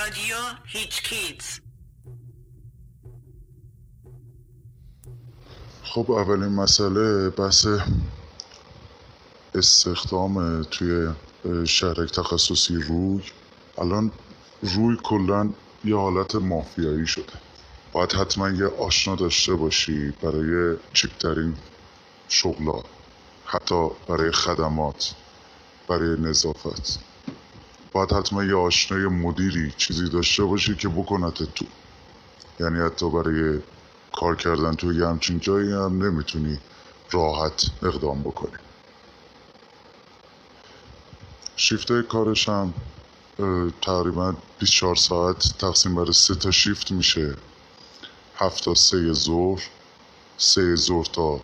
رادیو هیچ کیتز خب اولین مسئله بحث استخدام توی شهرک تخصصی روی. الان روی کلا یه حالت مافیایی شده. باید حتما یه آشنا داشته باشی برای چیپترین شغلا حتی برای خدمات برای نظافت. باید حتما یه آشنای مدیری چیزی داشته باشی که بکنت تو. یعنی حتی برای کار کردن توی یه همچین جایی هم نمی‌تونی راحت اقدام بکنی. شیفت کارش هم تقریبا 24 ساعت تقسیم بر سه تا شیفت میشه. هفت تا سه ظهر سه ظهر تا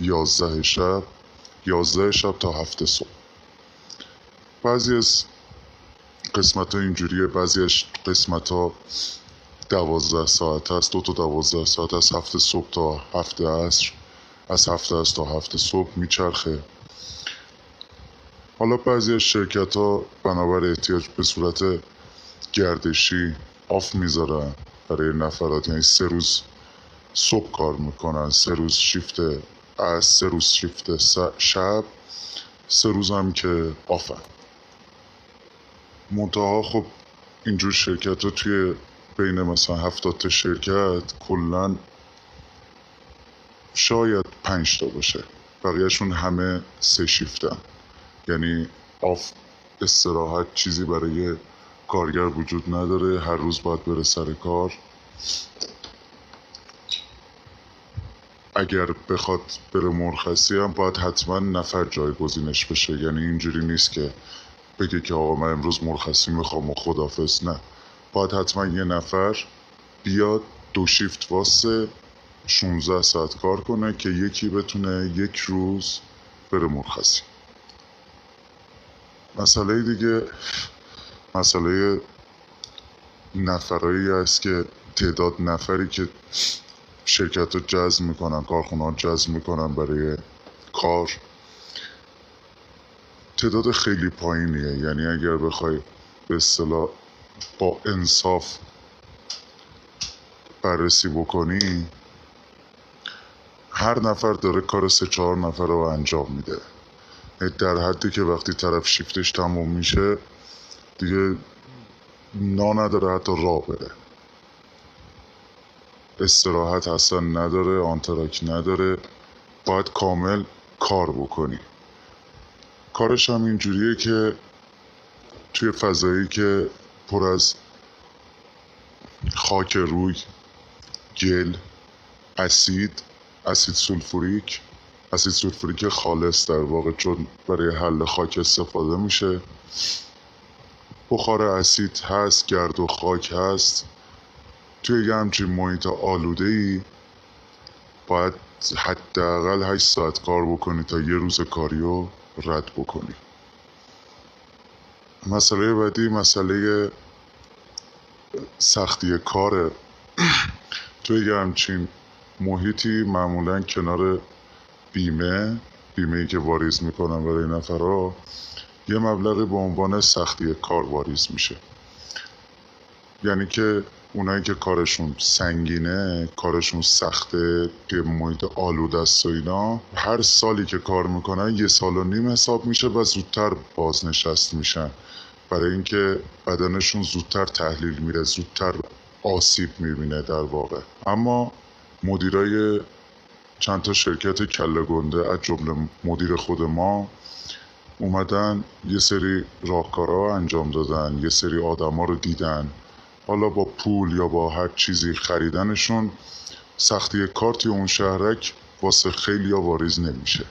یازده شب یازده شب تا هفت صبح. بعضی از قسمت ها اینجوریه. بعضی از قسمت ها دوازده ساعت هست. دو تا دوازده ساعت از هفت صبح تا هفت عصر. از هفت عصر تا هفت صبح میچرخه. حالا بعضی از شرکت ها بنابر احتیاج به صورت گردشی آف می‌ذارن. برای نفرات. یعنی سه روز صبح کار می‌کنن. سه روز شیفت از سه روز شیفت شب. سه روز هم که آفن. منتها خب اینجور شرکت ها توی بین مثلا هفتاد تا شرکت کلا شاید پنج تا باشه. بقیهشون همه سه شیفتن یعنی آف استراحت چیزی برای کارگر وجود نداره. هر روز باید بره سر کار. اگر بخواد بره مرخصی هم باید حتما نفر جایگزینش بشه. یعنی اینجوری نیست که بگه که آقا من امروز مرخصی می‌خوام و خدافز نه. باید حتما یه نفر بیاد دو شیفت واسه 16 ساعت کار کنه که یکی بتونه یک روز بره مرخصی. مسئله دیگه مسئله نفرایی است که تعداد نفری که شرکت رو جذب می‌کنن کارخونه ها جذب می‌کنن برای کار. تعداد خیلی پایینیه. یعنی اگر بخوای به اصطلاح با انصاف بررسی بکنی هر نفر داره کار سه چهار نفر رو انجام میده. در حدی که وقتی طرف شیفتش تموم میشه دیگه نا نداره حتی راه بره. استراحت اصلا نداره آنتراک نداره. باید کامل کار بکنی. کارش هم اینجوریه که توی فضایی که پر از خاک روی گل اسید اسید سولفوریک اسید سولفوریک خالص در واقع چون برای حل خاک استفاده میشه. بخار اسید هست گرد و خاک هست. توی یه همچین محیط آلوده ای باید حداقل 8 ساعت کار بکنی تا یه روز کاریو رد بکنی. مسئله بعدی مسئله سختی کاره توی یه همچین محیطی معمولا کنار بیمه بیمه ای که واریز می‌کنن برای نفرها یه مبلغی به عنوان سختی کار واریز میشه. یعنی که اونایی که کارشون سنگینه کارشون سخته که محیط آلوده است و اینا هر سالی که کار می‌کنن یه سال و نیم حساب میشه و زودتر بازنشست میشن. برای اینکه بدنشون زودتر تحلیل میره زودتر آسیب می‌بینه در واقع. اما مدیرای چند تا شرکت کله گنده از جمله مدیر خود ما اومدن یه سری راهکارها انجام دادن یه سری آدما رو دیدن. حالا با پول یا با هر چیزی خریدنشون سختی کارتی اون شهرک واسه خیلی واریز نمیشه.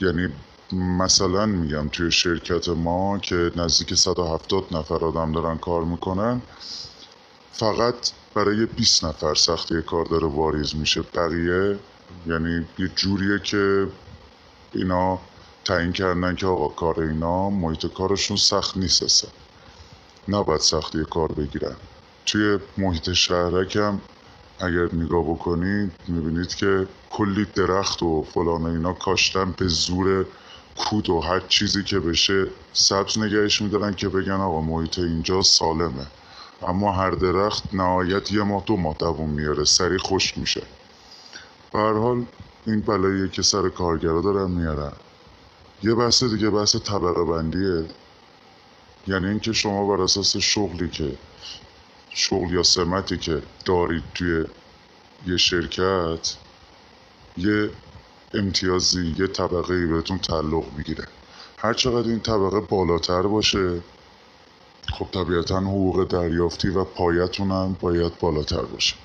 یعنی مثلا میگم توی شرکت ما که نزدیک 170 نفر آدم دارن کار می‌کنن فقط برای 20 نفر سختی کار داره واریز میشه. بقیه یعنی یه جوریه که اینا تعیین کردن که آقا کار اینا محیط کارشون سخت نیست نباید سختی کار بگیرن توی محیط شهرک هم اگر نگاه بکنید می‌بینید که کلی درخت و فلان اینا کاشتن به زور کود و هر چیزی که بشه سبز نگهش میدارن که بگن آقا محیط اینجا سالمه. اما هر درخت نهایت یه ماه دو ماه دووم میاره سریع خشک میشه. به حال این بلاییه که سر کارگرا دارن میارن. یه بحث دیگه بحث طبقه بندیه. یعنی اینکه شما بر اساس شغلی که شغل یا سمتی که دارید توی یه شرکت یه امتیازی یه طبقه ای بهتون تعلق می‌گیره. هر چقدر این طبقه بالاتر باشه خب طبیعتا حقوق دریافتی و پایتون هم باید بالاتر باشه.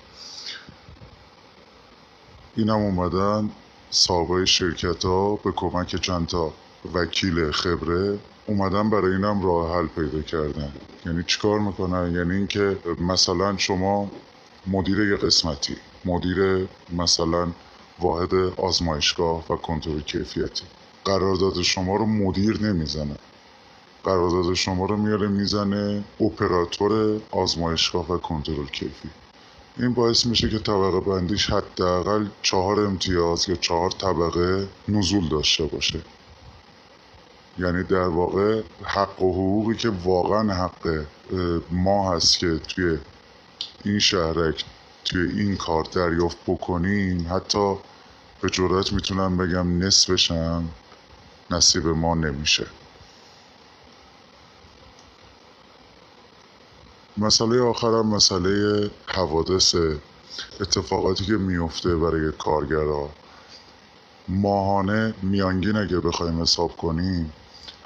اینم اومدن صاحبای شرکت ها به کمک چند تا وکیل خبره اومدن برای اینم راه حل پیدا کردن یعنی چیکار می‌کنن یعنی اینکه مثلا شما مدیر یه قسمتی مدیر مثلا واحد آزمایشگاه و کنترل کیفیتی. قرارداد شما رو مدیر نمی‌زنه. قرارداد شما رو میاره می‌زنه اپراتور آزمایشگاه و کنترل کیفی. این باعث میشه که طبقه بندیش حداقل چهار امتیاز یا چهار طبقه نزول داشته باشه. یعنی در واقع حق و حقوقی که واقعا حق ما هست که توی این شهرک توی این کار دریافت بکنیم حتی به جرات می‌تونم بگم نصفشم نصیب ما نمیشه. مسئله آخرم مسئله حوادث اتفاقاتی که میفته برای کارگرها ماهانه میانگین اگه بخوایم حساب کنیم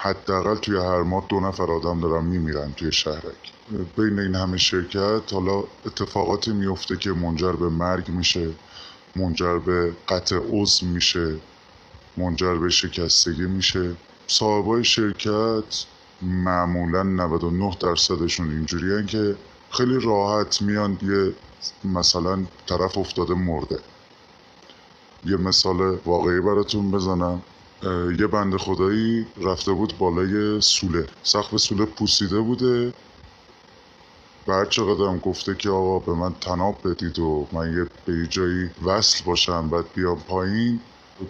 حداقل توی هر ماه دو نفر آدم دارن میمیرن توی شهرک. بین این همه شرکت حالا اتفاقاتی میفته که منجر به مرگ میشه منجر به قطع عضو میشه منجر به شکستگی میشه. صاحبای شرکت معمولا 99 درصدشون اینجوری که خیلی راحت میان یه مثلا طرف افتاده مرده. یه مثال واقعی براتون بزنم. یه بند خدایی رفته بود بالای سوله. سقف سوله پوسیده بوده. هر چقدر گفته که آقا به من تناب بدید و من یه به جایی وصل باشم بعد بیام پایین.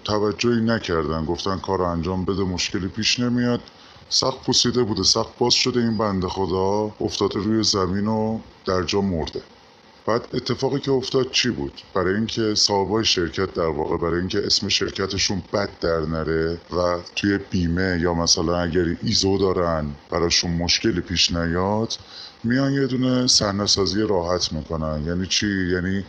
توجهی نکردن. گفتن کار انجام بده مشکلی پیش نمیاد. سقف پوسیده بوده. سقف باز شده این بنده خدا. افتاده روی زمین و در جا مرده. بعد اتفاقی که افتاد چی بود؟ برای اینکه صاحبای شرکت در واقع برای اینکه اسم شرکتشون بد در نره و توی بیمه یا مثلا اگر ایزو دارن براشون مشکلی پیش نیاد میان یه دونه صحنه سازی راحت می‌کنن. یعنی چی؟ یعنی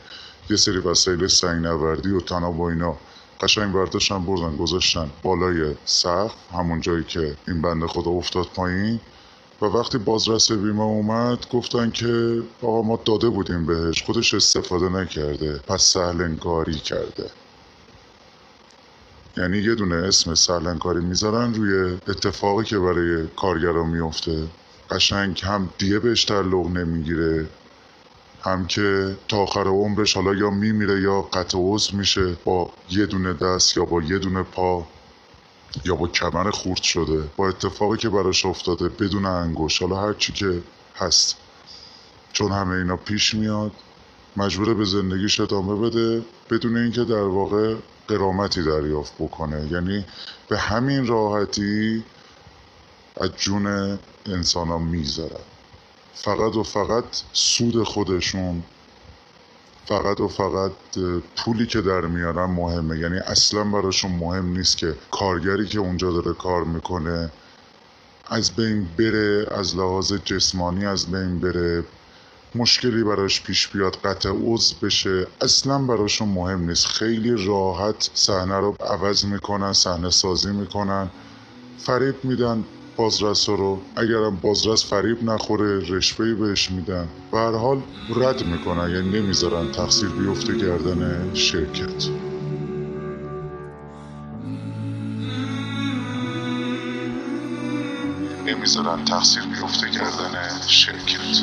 یه سری وسایل سنگ نوردی و تناب و اینا. قشنگ برداشتن بردن گذاشتن بالای سقف همون جایی که این بنده خدا افتاد پایین. و وقتی بازرس بیمه اومد گفتن که آقا ما داده بودیم بهش خودش استفاده نکرده پس سهلنکاری کرده. یعنی یه دونه اسم سهلنکاری می‌ذارن روی اتفاقی که برای کارگرا میفته قشنگ هم دیگه بهش تعلق نمی‌گیره هم که تا آخر عمرش حالا یا میمیره یا قطع عضو میشه با یه دونه دست یا با یه دونه پا. یا با کمر خورد شده با اتفاقی که براش افتاده بدون انگوش حالا هر چی که هست. چون همه اینا پیش میاد مجبور به زندگیش ادامه بده بدون اینکه در واقع قرامتی دریافت بکنه. یعنی به همین راحتی از جون انسان ها فقط و فقط سود خودشون فقط و فقط پولی که در میارن مهمه. یعنی اصلا براشون مهم نیست که کارگری که اونجا داره کار می‌کنه از بین بره از لحاظ جسمانی از بین بره. مشکلی براش پیش بیاد قطع عضو بشه. اصلا براشون مهم نیست. خیلی راحت صحنه رو عوض می‌کنن صحنه سازی می‌کنن. فریب میدن. بازرس رو اگرم بازرس فریب نخوره رشوهی بهش میدن. به هر حال رد می‌کنن یعنی نمی‌ذارن تقصیر بیفته گردن شرکت. نمی‌ذارن تقصیر بیفته گردن شرکت.